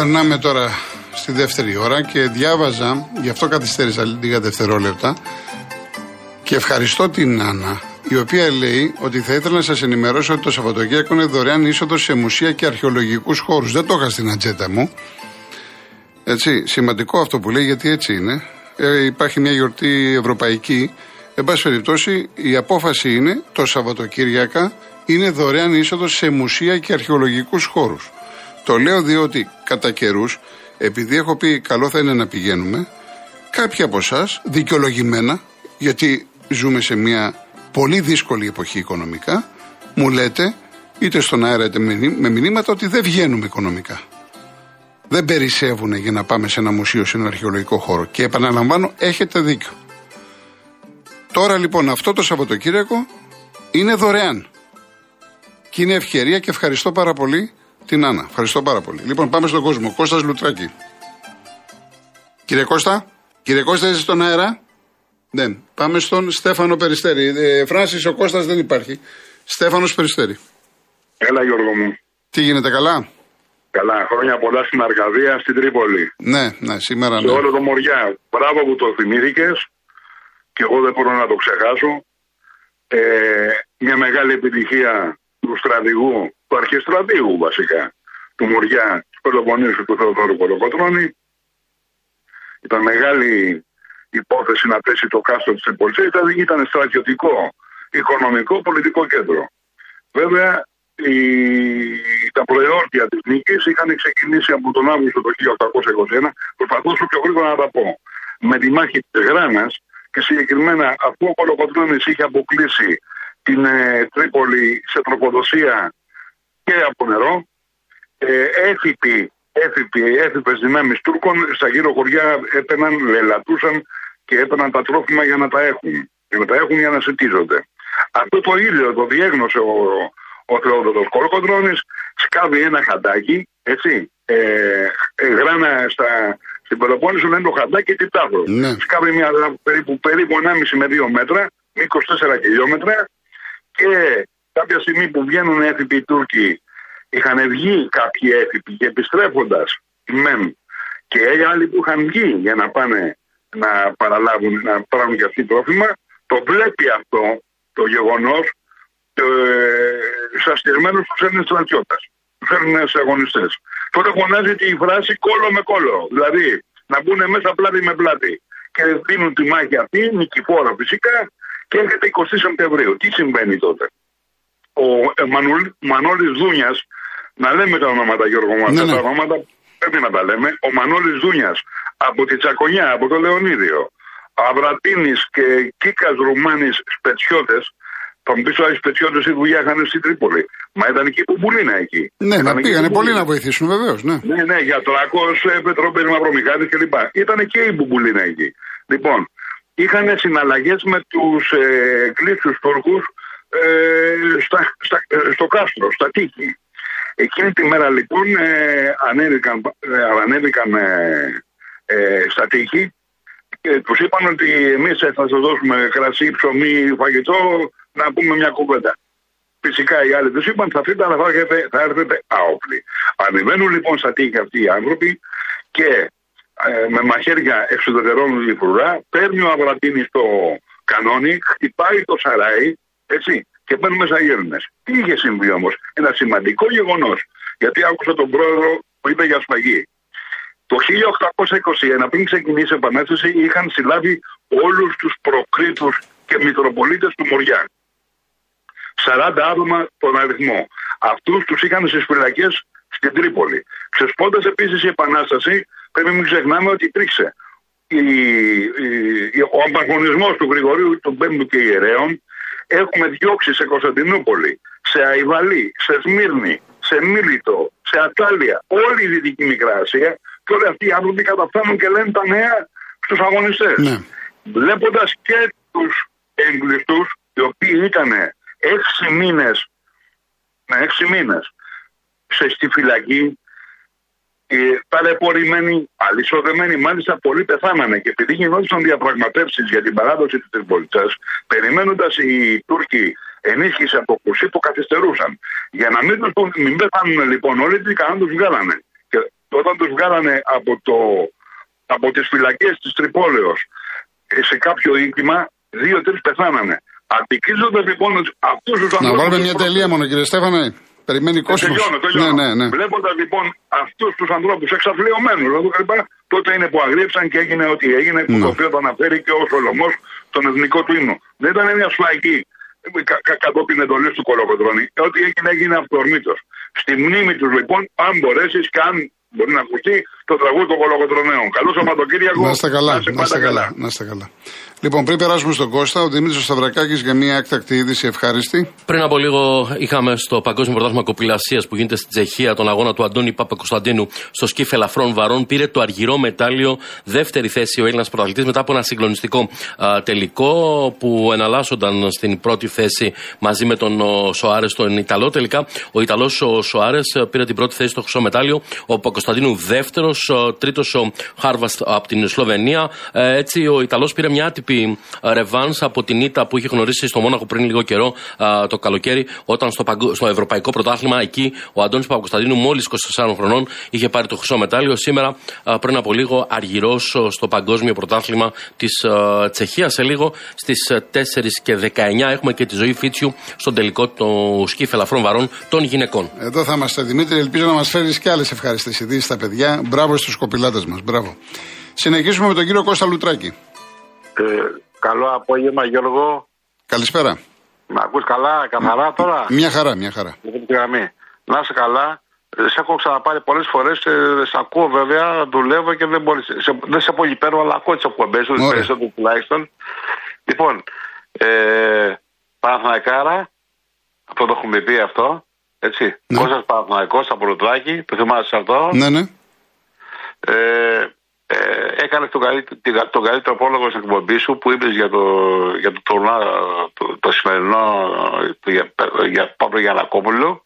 Λοιπόν, περνάμε τώρα στη δεύτερη ώρα και διάβαζα, γι' αυτό καθυστέρησα λίγα δευτερόλεπτα και ευχαριστώ την Άννα η οποία λέει ότι θα ήθελα να σας ενημερώσω ότι το Σαββατοκύριακο είναι δωρεάν είσοδος σε μουσεία και αρχαιολογικούς χώρους. Δεν το είχα στην ατζέτα μου. Έτσι, σημαντικό αυτό που λέει γιατί έτσι είναι. Ε, υπάρχει μια γιορτή ευρωπαϊκή. Εν πάση περιπτώσει, η απόφαση είναι το Σαββατοκύριακα είναι δωρεάν είσοδος σε μουσεία και αρχαιολογικούς χώρους. Το λέω διότι κατά καιρούς, επειδή έχω πει καλό θα είναι να πηγαίνουμε, κάποιοι από εσάς δικαιολογημένα, γιατί ζούμε σε μια πολύ δύσκολη εποχή οικονομικά, μου λέτε είτε στον αέρα είτε με μηνύματα ότι δεν βγαίνουμε οικονομικά. Δεν περισσεύουν για να πάμε σε ένα μουσείο, σε ένα αρχαιολογικό χώρο. Και επαναλαμβάνω, έχετε δίκιο. Τώρα λοιπόν αυτό το Σαββατοκύριακο είναι δωρεάν. Και είναι ευκαιρία και ευχαριστώ πάρα πολύ την Άννα. Ευχαριστώ πάρα πολύ. Λοιπόν, πάμε στον κόσμο. Κώστας Λουτράκη. Κύριε Κώστα, κύριε Κώστα, είσαι στον αέρα; Δεν. Πάμε στον Στέφανο Περιστέρη. Ε, Φράσης, ο Κώστας δεν υπάρχει. Στέφανος Περιστέρη. Έλα Γιώργο μου. Τι γίνεται καλά; Καλά, χρόνια πολλά στην Αρκαδία, στην Τρίπολη. Ναι, ναι, σήμερα ναι. Σε όλο το Μοριά. Μπράβο που το θυμήθηκες και εγώ δεν μπορώ να το ξεχάσω. Ε, μια μεγάλη επιτυχία του στρατηγού, του αρχιστρατηγού βασικά, του Μοριά, του Πελοποννήσου του Θεοδόρου Κολοκοτρώνη. Ήταν μεγάλη υπόθεση να πέσει το κάστρο της Τρίπολη. Ήταν, ήταν στρατιωτικό, οικονομικό, πολιτικό κέντρο. Βέβαια, η, τα προεόρτια της νίκης είχαν ξεκινήσει από τον Αύγουστο του 1821. Προσπαθώ σου πιο γρήγορα να τα πω. Με τη μάχη της Γράνας και συγκεκριμένα αφού ο Κολοκοτρόνη είχε αποκλείσει την ε, Τρίπολη σε τροποδοσία και από νερό, ε, έφυποι, έφυποι, έφυπες δυνάμεις Τούρκων στα γύρω χωριά έπαιναν, λελατούσαν και έπαιρναν τα τρόφιμα για να τα έχουν. Για να τα έχουν για να συντίζονται. Αυτό το ίδιο το διέγνωσε ο, ο Θεόδωρος Κολοκοτρώνης, σκάβει ένα χαντάκι, έτσι, ε, ε, γράνα στα, στην Πελοπόννησο λένε το χαντάκι τιτάβρο. Ναι. Σκάβει μια περίπου, περίπου 1,5 με 2 μέτρα, 24 χιλιόμετρα και κάποια στιγμή που βγαίνουν έφυποι οι Τούρκοι, είχαν βγει κάποιοι έφυποι και επιστρέφοντας μεν και οι άλλοι που είχαν βγει για να πάνε να παραλάβουν, να πάρουν και αυτοί τρόφιμα, το βλέπει αυτό το γεγονός ε, σαστισμένου τους Έλληνες στρατιώτες, τους Έλληνες αγωνιστές. Τότε φωνάζει τη φράση κόλλο με κόλλο. Δηλαδή να μπουν μέσα πλάτη με πλάτη και δίνουν τη μάχη αυτή, νικηφόρα φυσικά, και έρχεται 20 Σεπτεμβρίου. Τι συμβαίνει τότε; Ο ε, Μανώλης Δούνιας, να λέμε τα ονόματα Γιώργο μου, ναι, ναι. τα ονόματα πρέπει να τα λέμε, ο Μανώλης Δούνιας από τη Τσακονιά, από το Λεωνίδιο, Αβρατίνης και Κίκας Ρουμάνης Σπετσιώτες, θα μου πει ο Σπετσιώτες η δουλειά είχαν στην Τρίπολη. Μα ήταν εκεί που μπουλίνα εκεί. Ναι, ήταν να πήγανε πολύ να βοηθήσουν βεβαίως. Ναι, ναι, ναι γιατράκο, πετρόπερι, μαυρομηχάνης κλπ. Ήταν και η μπουμπουλίνα εκεί. Λοιπόν, είχαν συναλλαγές με τους ε, κλείσου Τούρκου ε, στα, στα, ε, στο κάστρο, στα τείχη. Εκείνη τη μέρα λοιπόν ε, ανέβηκαν, ε, ανέβηκαν ε, ε, στα τείχη και τους είπαν ότι εμείς θα σας δώσουμε κρασί, ψωμί, φαγητό, να πούμε μια κουβέντα. Φυσικά οι άλλοι τους είπαν θα φύγετε αλλά θα έρθετε, θα έρθετε άοπλοι. Ανεβαίνουν λοιπόν στα τείχη αυτοί οι άνθρωποι και ε, με μαχαίρια εξουδετερώνουν η φρουρά, παίρνει ο Αβρατίνη το κανόνι, χτυπάει το σαράι, έτσι, και παίρνουν μέσα οι Έλληνε. Τι είχε συμβεί όμως, ένα σημαντικό γεγονός, γιατί άκουσα τον πρόεδρο που είπε για σφαγή. Το 1821, πριν ξεκινήσει η Επανάσταση, είχαν συλλάβει όλους τους προκρίτου και μητροπολίτες του Μοριά. 40 άτομα τον αριθμό. Αυτούς τους είχαν στις φυλακές στην Τρίπολη. Ξεσπώντας επίσης η Επανάσταση, πρέπει να μην ξεχνάμε ότι υπήρξε η, η, ο απαγωνισμός του Γρηγορίου του Πέμπτου και Ιερέων. Έχουμε διώξει σε Κωνσταντινούπολη, σε Αϊβαλή, σε Σμύρνη, σε Μίλητο, σε Ατάλια, όλη η Δυτική Μικρά Ασία και όλοι αυτοί οι άνθρωποι καταφθάνουν και λένε τα νέα στους αγωνιστές. Ναι. Βλέποντας και τους έγκλειστου, οι οποίοι ήταν έξι μήνες, ναι, έξι μήνες στη φυλακή, ε, ταλαιπωρημένοι, αλυσοδεμένοι, μάλιστα πολλοί πεθάνανε. Και επειδή γινόντουσαν διαπραγματεύσεις για την παράδοση τη Τριπολιτσα, περιμένοντας οι Τούρκοι ενίσχυση από Κουσί, το καθυστερούσαν. Για να μην, τους, μην πεθάνουν λοιπόν όλοι, τι κάναν, τους βγάλανε. Και όταν τους βγάλανε από, το, από τις φυλακές της Τρυπόλεως ε, σε κάποιο οίκημα, δύο-τρεις πεθάνανε. Αντικρίζοντας λοιπόν αυτούς τους ανθρώπους... Να βάλουμε μια τελεία μόνο κύριε Στέφανε. Περιμένει κόσμος. Τελειώνω, τελειώνω. Ναι, ναι, ναι. Βλέποντας λοιπόν αυτούς τους ανθρώπους εξαφλειωμένου τότε είναι που αγρίεψαν και έγινε ό,τι έγινε, που ναι. το οποίο το αναφέρει και ο Σολομός τον εθνικό του ύμνο. Δεν ήταν μια σφαγή κα, κα, κατόπιν εντολής του Κολοκοτρόνη. Ό,τι έγινε έγινε αυτορμήτως. Στη μνήμη τους λοιπόν, αν μπορέσεις και αν μπορεί να ακουστεί το τραγούδι των Κολοκοτρονέων. Καλό Σαββατοκύριακο. Να είστε καλά. Να είστε καλά. Να είστε καλά. Λοιπόν, πριν περάσουμε στον Κώστα, ο Δημήτρης Σταυρακάκης για μια έκτακτη είδηση ευχάριστη. Πριν από λίγο είχαμε στο Παγκόσμιο Πρωτάθλημα Κοπηλασίας που γίνεται στην Τσεχία τον αγώνα του Αντώνη Παπα-Κωνσταντίνου στο σκύφ ελαφρών βαρών. Πήρε το αργυρό μετάλλιο, δεύτερη θέση ο Έλληνας πρωταθλητής μετά από ένα συγκλονιστικό α, τελικό που εναλλάσσονταν στην πρώτη θέση μαζί με τον Σοάρες, τον Ιταλό. Τελικά ο Ιταλός ο Σοάρες πήρε την πρώτη θέση στο χρυσό μετάλλιο, ο Παπα-Κωνσταντίνου δεύτερος, τρίτος ο Χάρβαστ από την Σλοβενία. Ε, έτσι ο Ιταλός πήρε μια άτυπη άτυπη ρεβάνς από την ήττα που είχε γνωρίσει στο Μόναχο πριν λίγο καιρό το καλοκαίρι, όταν στο, στο Ευρωπαϊκό Πρωτάθλημα εκεί ο Αντώνης Παπακοσταντίνου, μόλις 24 χρονών, είχε πάρει το χρυσό μετάλλιο. Σήμερα, πριν από λίγο, αργυρός στο Παγκόσμιο Πρωτάθλημα της Τσεχίας. Σε λίγο, στις 4 και 19, έχουμε και τη ζωή Φίτσιου στον τελικό του σκύφ ελαφρών βαρών των γυναικών. Εδώ θα είμαστε, Δημήτρη. Ελπίζω να μας φέρεις και άλλες ευχάριστε ειδήσει στα παιδιά. Μπράβο στους κοπηλάτες μας. Μπράβο. Συνεχίζουμε με τον κύριο Κώστα Λουτράκη. Ε, καλό απόγευμα Γιώργο. Καλησπέρα. Με ακούς καλά, καθαρά τώρα; Μια χαρά, μια χαρά. Να είσαι καλά. Σε έχω ξαναπάρει πολλές φορές. Ε, σε ακούω βέβαια, δουλεύω και δεν, μπορείς, σε, δεν σε πολύ παίρνω, αλλά ακούω τις εκπομπές σου, περισσότερο τουλάχιστον. Λοιπόν, ε, Παναθηναϊκάρα, αυτό το έχουμε πει αυτό. Έτσι. Ναι. Κώστας Παναθηναϊκός από Λουτράκη, το θυμάσαι αυτό; Ναι, ναι. Ε, ε, έκανε τον, καλύτερο, τον καλύτερο απόλογο στην εκπομπής σου που είπες για το, για το τουρνά το, το σημερινό το, για, για Παύλο Γιανακόπουλο.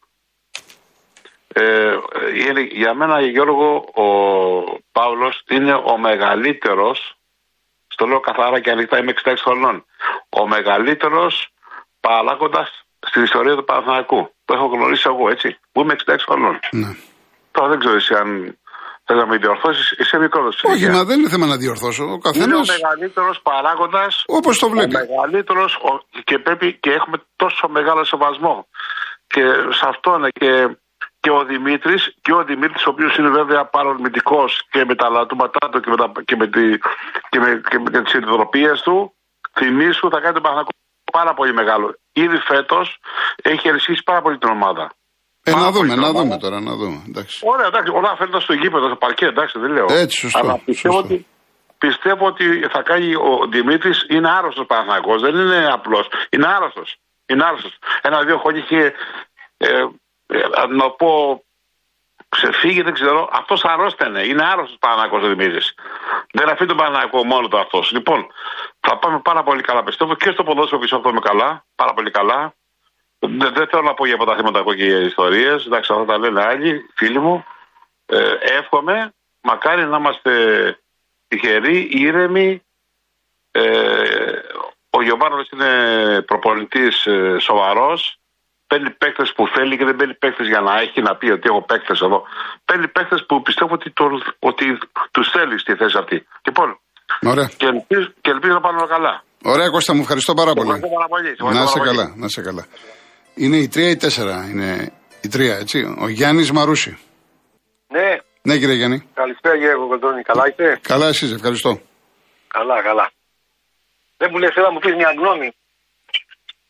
Ε, για μένα Γιώργο ο Παύλος είναι ο μεγαλύτερος στο λέω καθαρά και ανοιχτά είμαι 66 χρονών ο μεγαλύτερος παράγοντας στην ιστορία του Παναθηναϊκού το έχω γνωρίσει εγώ έτσι που είμαι 66 χρονών ναι. τώρα δεν ξέρω εσύ αν Θε να με διορθώσεις, είσαι μικρό. Όχι, μα δεν είναι θέμα να διορθώσω. Ο καθένας... Είναι ο μεγαλύτερος παράγοντας. Όπως το βλέπει. Ο μεγαλύτερος και πρέπει και έχουμε τόσο μεγάλο σεβασμό. Και σε αυτό είναι και, και ο Δημήτρης, και ο Δημήτρης, ο οποίος είναι βέβαια παρορμητικός και με τα λατώματά του και με, τα, και με, τη, και με, και με τις του, θυμίσου θα κάνει τον Παναγό πάρα πολύ μεγάλο. Ήδη φέτος έχει ενισχύσει πάρα πολύ την ομάδα. Ε, να δούμε, να δούμε τώρα, να δούμε. Εντάξει. Ωραία, εντάξει, όλα φαίνεται στο γήπεδο, στο παρκέ, εντάξει, δεν λέω. Έτσι, σωστό. Αλλά πιστεύω, σωστό. Ότι, πιστεύω ότι θα κάνει ο Δημήτρης, είναι άρρωστος Παναγό, δεν είναι απλός. Είναι άρρωστος. Είναι άρρωστος. Ένα-δύο χρόνια είχε, ε, ε, να πω, ξεφύγει, δεν ξέρω. Αυτός αρρώστενε. Είναι άρρωστος Παναγό ο Δημήτρης. Δεν αφήνει τον Παναγό μόνο του αυτός. Λοιπόν, θα πάμε πάρα πολύ καλά, πιστεύω και στο ποδόσφαιρο πιστεύω καλά. Πάρα πολύ καλά. Δεν, δεν θέλω να πω για πρωταθλήματα ακόμα και για ιστορίες. Εντάξει, αυτά τα λένε άλλοι, φίλοι μου. Ε, εύχομαι, μακάρι να είμαστε τυχεροί, ήρεμοι. Ε, ο Γιωβάνο είναι προπονητής ε, σοβαρός. Παίρνει παίκτες που θέλει και δεν παίρνει παίκτες για να έχει να πει ότι έχω παίκτες εδώ. Παίρνει παίκτες που πιστεύω ότι, το, ότι τους θέλει στη θέση αυτή. Λοιπόν, Ωραία. Και, ελπίζω, και ελπίζω να πάνε καλά. Ωραία, Κώστα, μου ευχαριστώ πάρα πολύ. Να είσαι καλά, να είσαι καλά. Είναι η τρία ή τέσσερα. Είναι η τρία, έτσι. Ο Γιάννης Μαρούση. Ναι. Ναι, κύριε Γιάννη. Καλησπέρα, κύριε Κοκοντώνη. Καλά είστε; Καλά, εσεί, ευχαριστώ. Καλά, καλά. Δεν μου λες, θέλω να μου πεις μια γνώμη.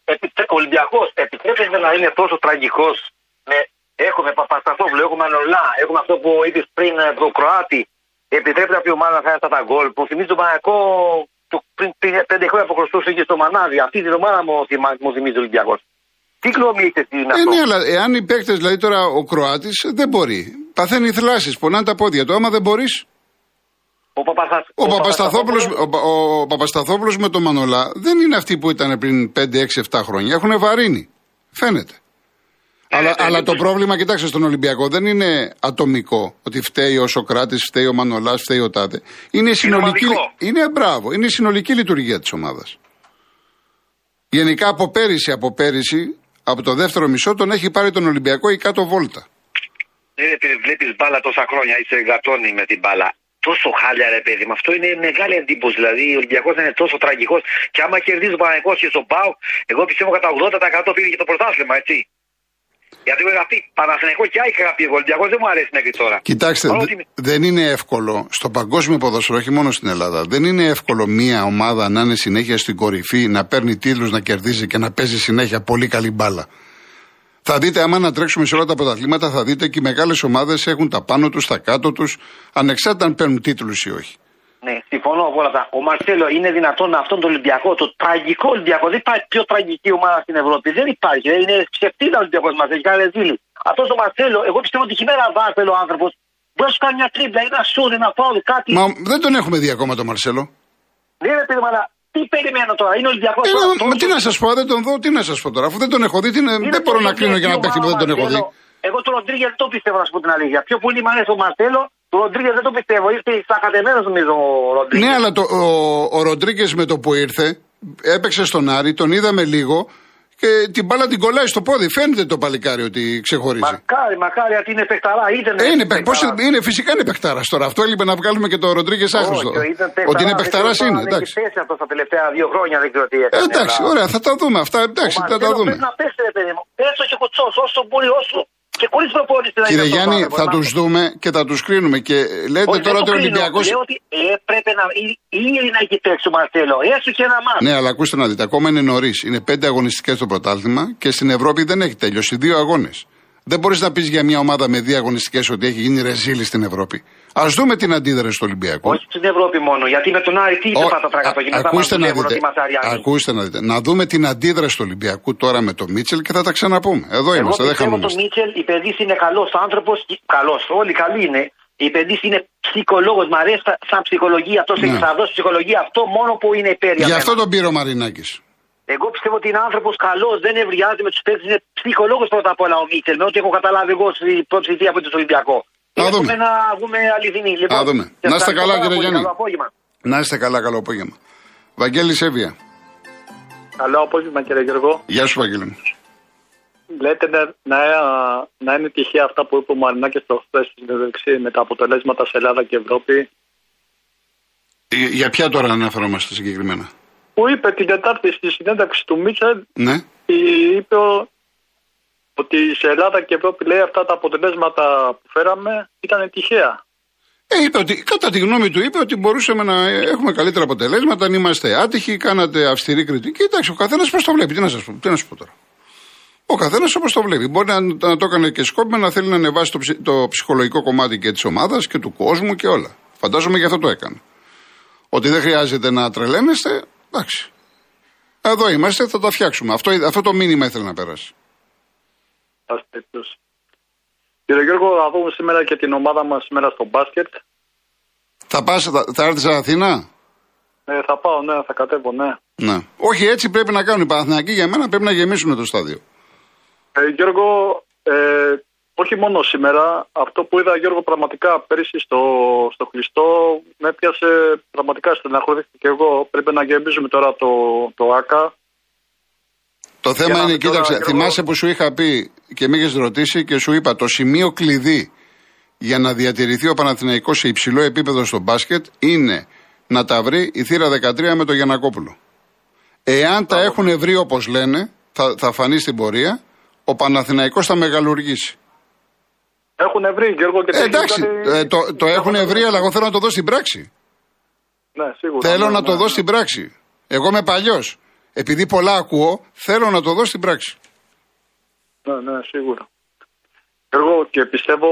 Επιτρέ... Ολυμπιακός, επιτρέπεται να είναι τόσο τραγικός. Με... Έχουμε Παπασταθόπουλο, έχουμε Ανολά, έχουμε αυτό που είπε πριν ε, το Κροάτι. Επιτρέπεται αυτή η ομάδα να φάει αυτά τα γκολ που θυμίζει τον Παναγικό πριν πέντε χρόνια που χρωστούσε και στο Μανάδι. Αυτή την ομάδα μου, μου θυμίζει ο Ολυμπιακός. Τι γνώμη έχετε τι είναι ε, αυτό; Ναι, αλλά εάν οι παίκτες, δηλαδή τώρα ο Κροάτης δεν μπορεί. Παθαίνει θλάσεις, πονάνε τα πόδια του. Άμα δεν μπορείς. Ο, Παπαστα... ο, ο Παπασταθόπουλος με τον Μανολά δεν είναι αυτοί που ήταν πριν 5, 6, 7 χρόνια. Έχουν βαρύνει. Φαίνεται. Ε, αλλά, ε, αλλά το πρόβλημα, κοιτάξτε, στον Ολυμπιακό δεν είναι ατομικό. Ότι φταίει ο Σοκράτης, φταίει ο Μανολάς, φταίει ο Τάδε. Είναι, είναι συνολική. Είναι μπράβο. Είναι η συνολική λειτουργία της ομάδας. Γενικά από πέρυσι, από πέρυσι από το δεύτερο μισό τον έχει πάρει τον Ολυμπιακό η κάτω βόλτα. Ναι, επειδή βλέπεις μπάλα τόσα χρόνια, είσαι γατόνι με την μπάλα. Τόσο χάλια, ρε παιδί μου. Αυτό είναι μεγάλη εντύπωση. Δηλαδή, ο Ολυμπιακός είναι τόσο τραγικός. Και άμα κερδίζει ο Παναγικό και στον Πάο, εγώ πιστεύω κατά 80% πήγε και το πρωτάθλημα, έτσι. Γιατί έχω αγαπεί Παναθηναϊκό και έχει αγαπεί. Ο Ολυμπιακό δεν μου αρέσει μέχρι τώρα. Κοιτάξτε, Παρόλο δε- ότι- δεν είναι εύκολο στο παγκόσμιο ποδόσφαιρο, όχι μόνο στην Ελλάδα. Δεν είναι εύκολο μία ομάδα να είναι συνέχεια στην κορυφή, να παίρνει τίτλους, να κερδίζει και να παίζει συνέχεια πολύ καλή μπάλα. Θα δείτε, άμα να τρέξουμε σε όλα τα πρωταθλήματα, θα δείτε και οι μεγάλες ομάδες έχουν τα πάνω τους, τα κάτω τους, ανεξάρτητα αν παίρνουν τίτλους ή όχι. Ναι, συμφωνώ από όλα αυτά. Ο Μαρσέλο είναι δυνατόν αυτόν τον Ολυμπιακό, το τραγικό Ολυμπιακό. Δεν υπάρχει πιο τραγική ομάδα στην Ευρώπη. Δεν υπάρχει. Δεν είναι ψευτίδα ο Ολυμπιακός μας. Έχει κάνει ζήλι. Αυτός ο Μαρσέλο, εγώ πιστεύω ότι χειμέρα βάρθελο ο άνθρωπος μπορεί να σου κάνει μια τρίπλα, ένα σούρ, ένα φάουλ, κάτι. Μα δεν τον έχουμε δει ακόμα τον Μαρσέλο. Δεν είναι παιδί, αλλά τι περιμένω τώρα. Είναι Ολυμπιακός. Ε, μα, μα τι να σας πω, δεν τον δω, τι να σας πω τώρα. Αφού δεν τον έχω δει, τι να- δεν μπορώ να κρίνω για ένα παίχτη που δεν τον έχω δει. Εγώ τον Ροντρίγκε δεν το πιστεύω, να σου πω την αλήθεια. Πιο πολύ μου αρέσει ο Μαρσέλο, τον Ροντρίγκες δεν το πιστεύω. Ήρθε σακατεμένο νομίζω ο Ροντρίγκες. Ναι, αλλά το, ο, ο Ροντρίγκες με το που ήρθε, έπαιξε στον Άρη, τον είδαμε λίγο και την μπάλα την κολλάει στο πόδι. Φαίνεται το παλικάρι ότι ξεχωρίζει. Μακάρι, μακάρι, γιατί είναι παιχταρά. Ήταν Ε, είναι, παιχ- πώς, παιχταρά. είναι, φυσικά είναι παιχτάρα τώρα. Αυτό έλειπε να βγάλουμε και το Ροντρίγκες άχρηστο. Όχι, ήταν Ότι είναι παιχταράς, παιχταράς δεν ξέρω είναι, αν εντάξει. Έχει πέσει αυτό τα τελευταία δύο χρόνια, δεν ξέρω τι Ε, έκανε. εντάξει, αλλά- ωραία, θα τα δούμε αυτά. Εντάξει, Ο θα τα Μαρσέλο δούμε. Πρέπει να πέσει, ρε παιδί μου. Έστω και κουτσό, όσο μπορεί, όσο. Και χωρίς προπόνηση να Κύριε είναι αυτός ο Γιάννη, άνθρωπος, θα να- τους δούμε και θα τους κρίνουμε. Και λέτε Όχι, τώρα δεν ότι ο το κρίνω. Ολυμπιακό. Λέω ότι έπρεπε να. Ήδη να έχει παίξει ο Μαρσέλο. Έστω και ένα μάτι. Ναι, αλλά ακούστε να δείτε, ακόμα είναι νωρίς. Είναι πέντε αγωνιστικές στο πρωτάθλημα και στην Ευρώπη δεν έχει τελειώσει. Δύο αγώνες. Δεν μπορείς να πεις για μια ομάδα με δύο αγωνιστικές ότι έχει γίνει ρεζίλη στην Ευρώπη. Α δούμε την αντίδραση του Ολυμπιακού. Όχι στην Ευρώπη μόνο. Γιατί με τον Άρη τι είχε Ο- πάτα τράγκα α- ακούστε, να δείτε, Ακούστε ακούστε να δείτε. Να δούμε την αντίδραση του Ολυμπιακού τώρα με το Μίτσελ και θα τα ξαναπούμε. Εδώ Εγώ είμαστε, δεν πιστεύω τον χανόμαστε. Μίτσελ, η παιδί είναι καλός άνθρωπος. Καλός, όλοι καλοί είναι. Η παιδί είναι ψυχολόγος. Μ' αρέσει σαν- σαν ψυχολογία. Αυτό Ναι. έχει θα δώσει ψυχολογία. Αυτό μόνο που είναι υπέρ για Γι' μένα. αυτό τον πήρε ο Μαρινάκης. Εγώ πιστεύω ότι είναι άνθρωπος καλός, δεν ευριάζει με τους παίκτες. Είναι ψυχολόγος πρώτα απ' όλα ο Μίτσελ. Με ό,τι έχω καταλάβει εγώ στην πρώτη θητεία από τον Ολυμπιακό. Να δούμε. Έχουμε να βγούμε αληθινοί. Λοιπόν, Να δούμε. σας Να είστε ευχαριστώ καλά, πάρα κύριε πολύ. Γιάννη. Καλό απόγευμα. Να είστε καλά, καλό απόγευμα. Βαγγέλη Σέβια. Καλό απόγευμα κύριε Γιώργο. Γεια σου, Βαγγέλη. μου. Λέτε να, να, να είναι τυχαία αυτά που είπε ο Μαρινάκης στο χθες στην συνέντευξη με τα αποτελέσματα σε Ελλάδα και Ευρώπη. Ε, Για ποια τώρα αναφερόμαστε συγκεκριμένα; Που είπε την Τετάρτη στη συνέντευξη του Μίτσελ, Ναι. είπε ο- ότι σε Ελλάδα και Ευρώπη λέει αυτά τα αποτελέσματα που φέραμε ήταν τυχαία. Ε, είπε ότι, κατά τη γνώμη του, είπε ότι μπορούσαμε να ε, έχουμε καλύτερα αποτελέσματα αν είμαστε άτυχοι, κάνατε αυστηρή κριτική. Εντάξει, ο καθένας πώς το βλέπει. Τι να σας πω, τι να σας πω τώρα. Ο καθένας όπως το βλέπει. Μπορεί να, να το έκανε και σκόπιμα να θέλει να ανεβάσει το, ψ- το ψυχολογικό κομμάτι και της ομάδας και του κόσμου και όλα. Φαντάζομαι γι' αυτό το έκανε. Ότι δεν χρειάζεται να τρελαίνεστε, εντάξει. Εδώ είμαστε, θα τα φτιάξουμε. Αυτό, αυτό το μήνυμα ήθελε να περάσει. Αστέτως. Κύριε Γιώργο, θα δούμε σήμερα και την ομάδα μας σήμερα στο μπάσκετ. Θα, πας, θα, θα έρθεις στην Αθήνα; Ε, θα πάω, ναι, θα κατέβω, ναι. Ναι. Όχι, έτσι πρέπει να κάνουν οι Παναθηναϊκοί για μένα. Πρέπει να γεμίσουν το στάδιο. Ε, Γιώργο, ε, όχι μόνο σήμερα, αυτό που είδα Γιώργο πραγματικά πέρυσι στο, στο Χριστό με έπιασε πραγματικά στεναχωρήθηκα και εγώ. Πρέπει να γεμίζουμε τώρα το, το ΆΚΑ. Το θέμα Για να είναι, δει τώρα, κοίταξε, Γιώργο. θυμάσαι που σου είχα πει και με είχες ρωτήσει και σου είπα το σημείο κλειδί για να διατηρηθεί ο Παναθηναϊκός σε υψηλό επίπεδο στο μπάσκετ είναι να τα βρει η θύρα 13 με τον Γιανακόπουλο. Εάν τα έχουν βρει όπως λένε, θα, θα φανεί στην πορεία, ο Παναθηναϊκός θα μεγαλουργήσει. Έχουν βρει Γιώργο και Ε, εντάξει, κάτι- ε, το, το έχουν βρει, αλλά εγώ θέλω να το δω στην πράξη. Ναι, σίγουρα. Θέλω ναι, να ναι, το δω ναι. στην πράξη. Εγώ είμαι παλιός. Επειδή πολλά ακούω, θέλω να το δω στην πράξη. Ναι, ναι, σίγουρα. Γιώργο, και πιστεύω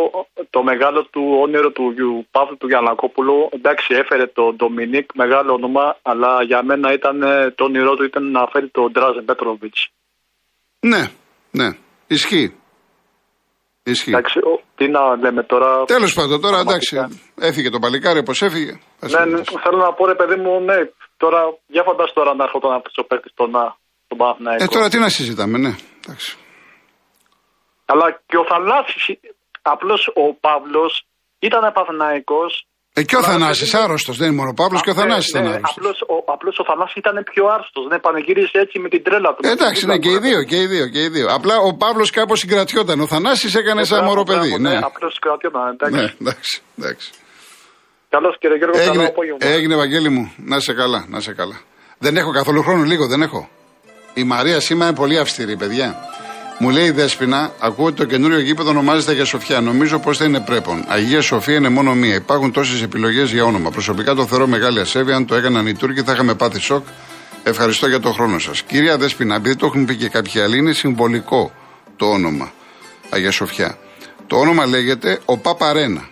το μεγάλο του όνειρο του Γιου- Παύλου του Γιανακόπουλου, εντάξει έφερε το Ντομινίκ, μεγάλο όνομα, αλλά για μένα ήταν, ε, το όνειρό του ήταν να φέρει τον Ντράζεν Πέτροβιτς. Ναι, ναι. Ισχύει. Ισχύει. Εντάξει, ο- τι να λέμε τώρα. Τέλος πάντων, τώρα εντάξει. Πραγματικά. Έφυγε το παλικάρι όπως έφυγε. Ας Ναι, το ναι, δεις. θέλω να πω ρε παιδί μου, ναι, τώρα, για φαντάσου τώρα να έρχονταν αυτός ο παίκτης στον, Α, στον Παναθηναϊκό. Ε, τώρα τι να συζητάμε, ναι. Εντάξει. Αλλά και ο Θαλάσσης, απλώς ο Παύλος ήταν Παναθηναϊκός Ε, Ε, και ο Θανάσης άρρωστος, δεν είναι μόνο ο Παύλος και ο Θανάσης ήταν άρρωστος. Απλώς ο, απλώς ο Θανάσης ήταν πιο άρρωστος. Ναι, πανηγύρισε έτσι με την τρέλα του. Εντάξει, ναι, και οι δύο, και οι δύο, και οι δύο. Απλά ο Παύλος κάπως συγκρατιόταν. Ο Θανάσης έκανε σαν μωρό παιδί. Ναι, απλώς συγκρατιόταν. Εντάξει. ναι, εντάξει. εντάξει. Καλώς κύριε Γιώργο, καλό Έγινε, απόγευμα. έγινε, Βαγγέλη μου. Να σε καλά, να σε καλά. Δεν έχω καθόλου χρόνο, λίγο δεν έχω. Η Μαρία σήμερα είναι πολύ αυστηρή, παιδιά. Μου λέει η Δέσποινα, ακούω ότι το καινούριο γήπεδο ονομάζεται Αγία Σοφιά. Νομίζω πως θα είναι πρέπον. Αγία Σοφία είναι μόνο μία. Υπάρχουν τόσες επιλογές για όνομα. Προσωπικά το θεωρώ μεγάλη ασέβεια. Αν το έκαναν οι Τούρκοι θα είχαμε πάθει σοκ. Ευχαριστώ για τον χρόνο σας. Κυρία Δέσποινα, επειδή το έχουν πει και κάποιοι άλλοι, είναι συμβολικό το όνομα Αγία Σοφιά. Το όνομα λέγεται ο Παπαρένα.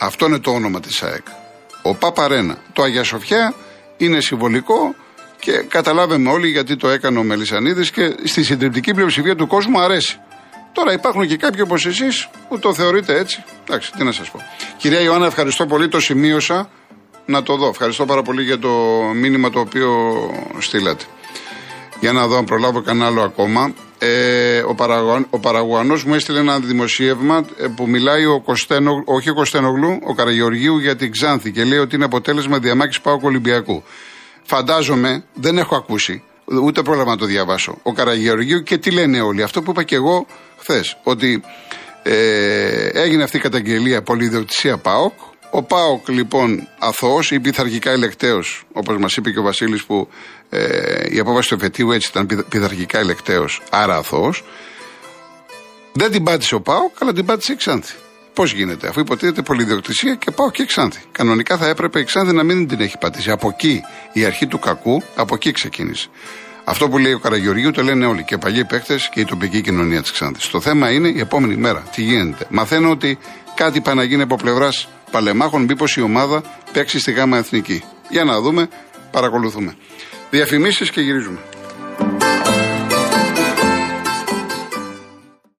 Αυτό είναι το όνομα της ΑΕΚ. Ο Παπαρένα. Το Αγία Σοφιά είναι συμβολικό και καταλάβαμε όλοι γιατί το έκανε ο Μελισανίδης και στη συντριπτική πλειοψηφία του κόσμου αρέσει. Τώρα υπάρχουν και κάποιοι όπως εσείς που το θεωρείτε έτσι. Εντάξει, τι να σας πω. Κυρία Ιωάννα, ευχαριστώ πολύ, το σημείωσα να το δω. Ευχαριστώ πάρα πολύ για το μήνυμα το οποίο στείλατε. Για να δω αν προλάβω κανένα άλλο ακόμα. Ε, ο, Παραγουαν, ο Παραγουανός μου έστειλε ένα δημοσίευμα ε, που μιλάει ο Κωστένο, όχι ο Κωστένογλου, ο Καραγεωργίου για την Ξάνθη και λέει ότι είναι αποτέλεσμα διαμάχης Πάου Ολυμπιακού. Φαντάζομαι, δεν έχω ακούσει, ούτε πρόλαβα να το διαβάσω, ο Καραγεωργίου και τι λένε όλοι. Αυτό που είπα και εγώ χθες, ότι ε, έγινε αυτή η καταγγελία πολυδιοκτησία ΠΑΟΚ. Ο ΠΑΟΚ λοιπόν αθώος ή πειθαρχικά ελεκταίο, όπως μας είπε και ο Βασίλης, που ε, η απόφαση του εφετείου έτσι ήταν πειθ- πειθαρχικά ελεκταίο, άρα αθώος. Δεν την πάτησε ο ΠΑΟΚ, αλλά την πάτησε η Ξάνθη. Πώς γίνεται, αφού υποτίθεται πολυδιοκτησία και πάω και η Ξάνθη. Κανονικά θα έπρεπε η Ξάνθη να μην την έχει πατήσει. Από εκεί η αρχή του κακού, από εκεί ξεκίνησε. Αυτό που λέει ο Καραγεωργίου το λένε όλοι, και οι παλιοί παίκτες και η τοπική κοινωνία της Ξάνθης. Το θέμα είναι η επόμενη μέρα. Τι γίνεται. Μαθαίνω ότι κάτι πάει να γίνει από πλευράς παλεμάχων, μήπως η ομάδα παίξει στη ΓΑΜΑ Εθνική. Για να δούμε, παρακολουθούμε. Διαφημίσεις και γυρίζουμε.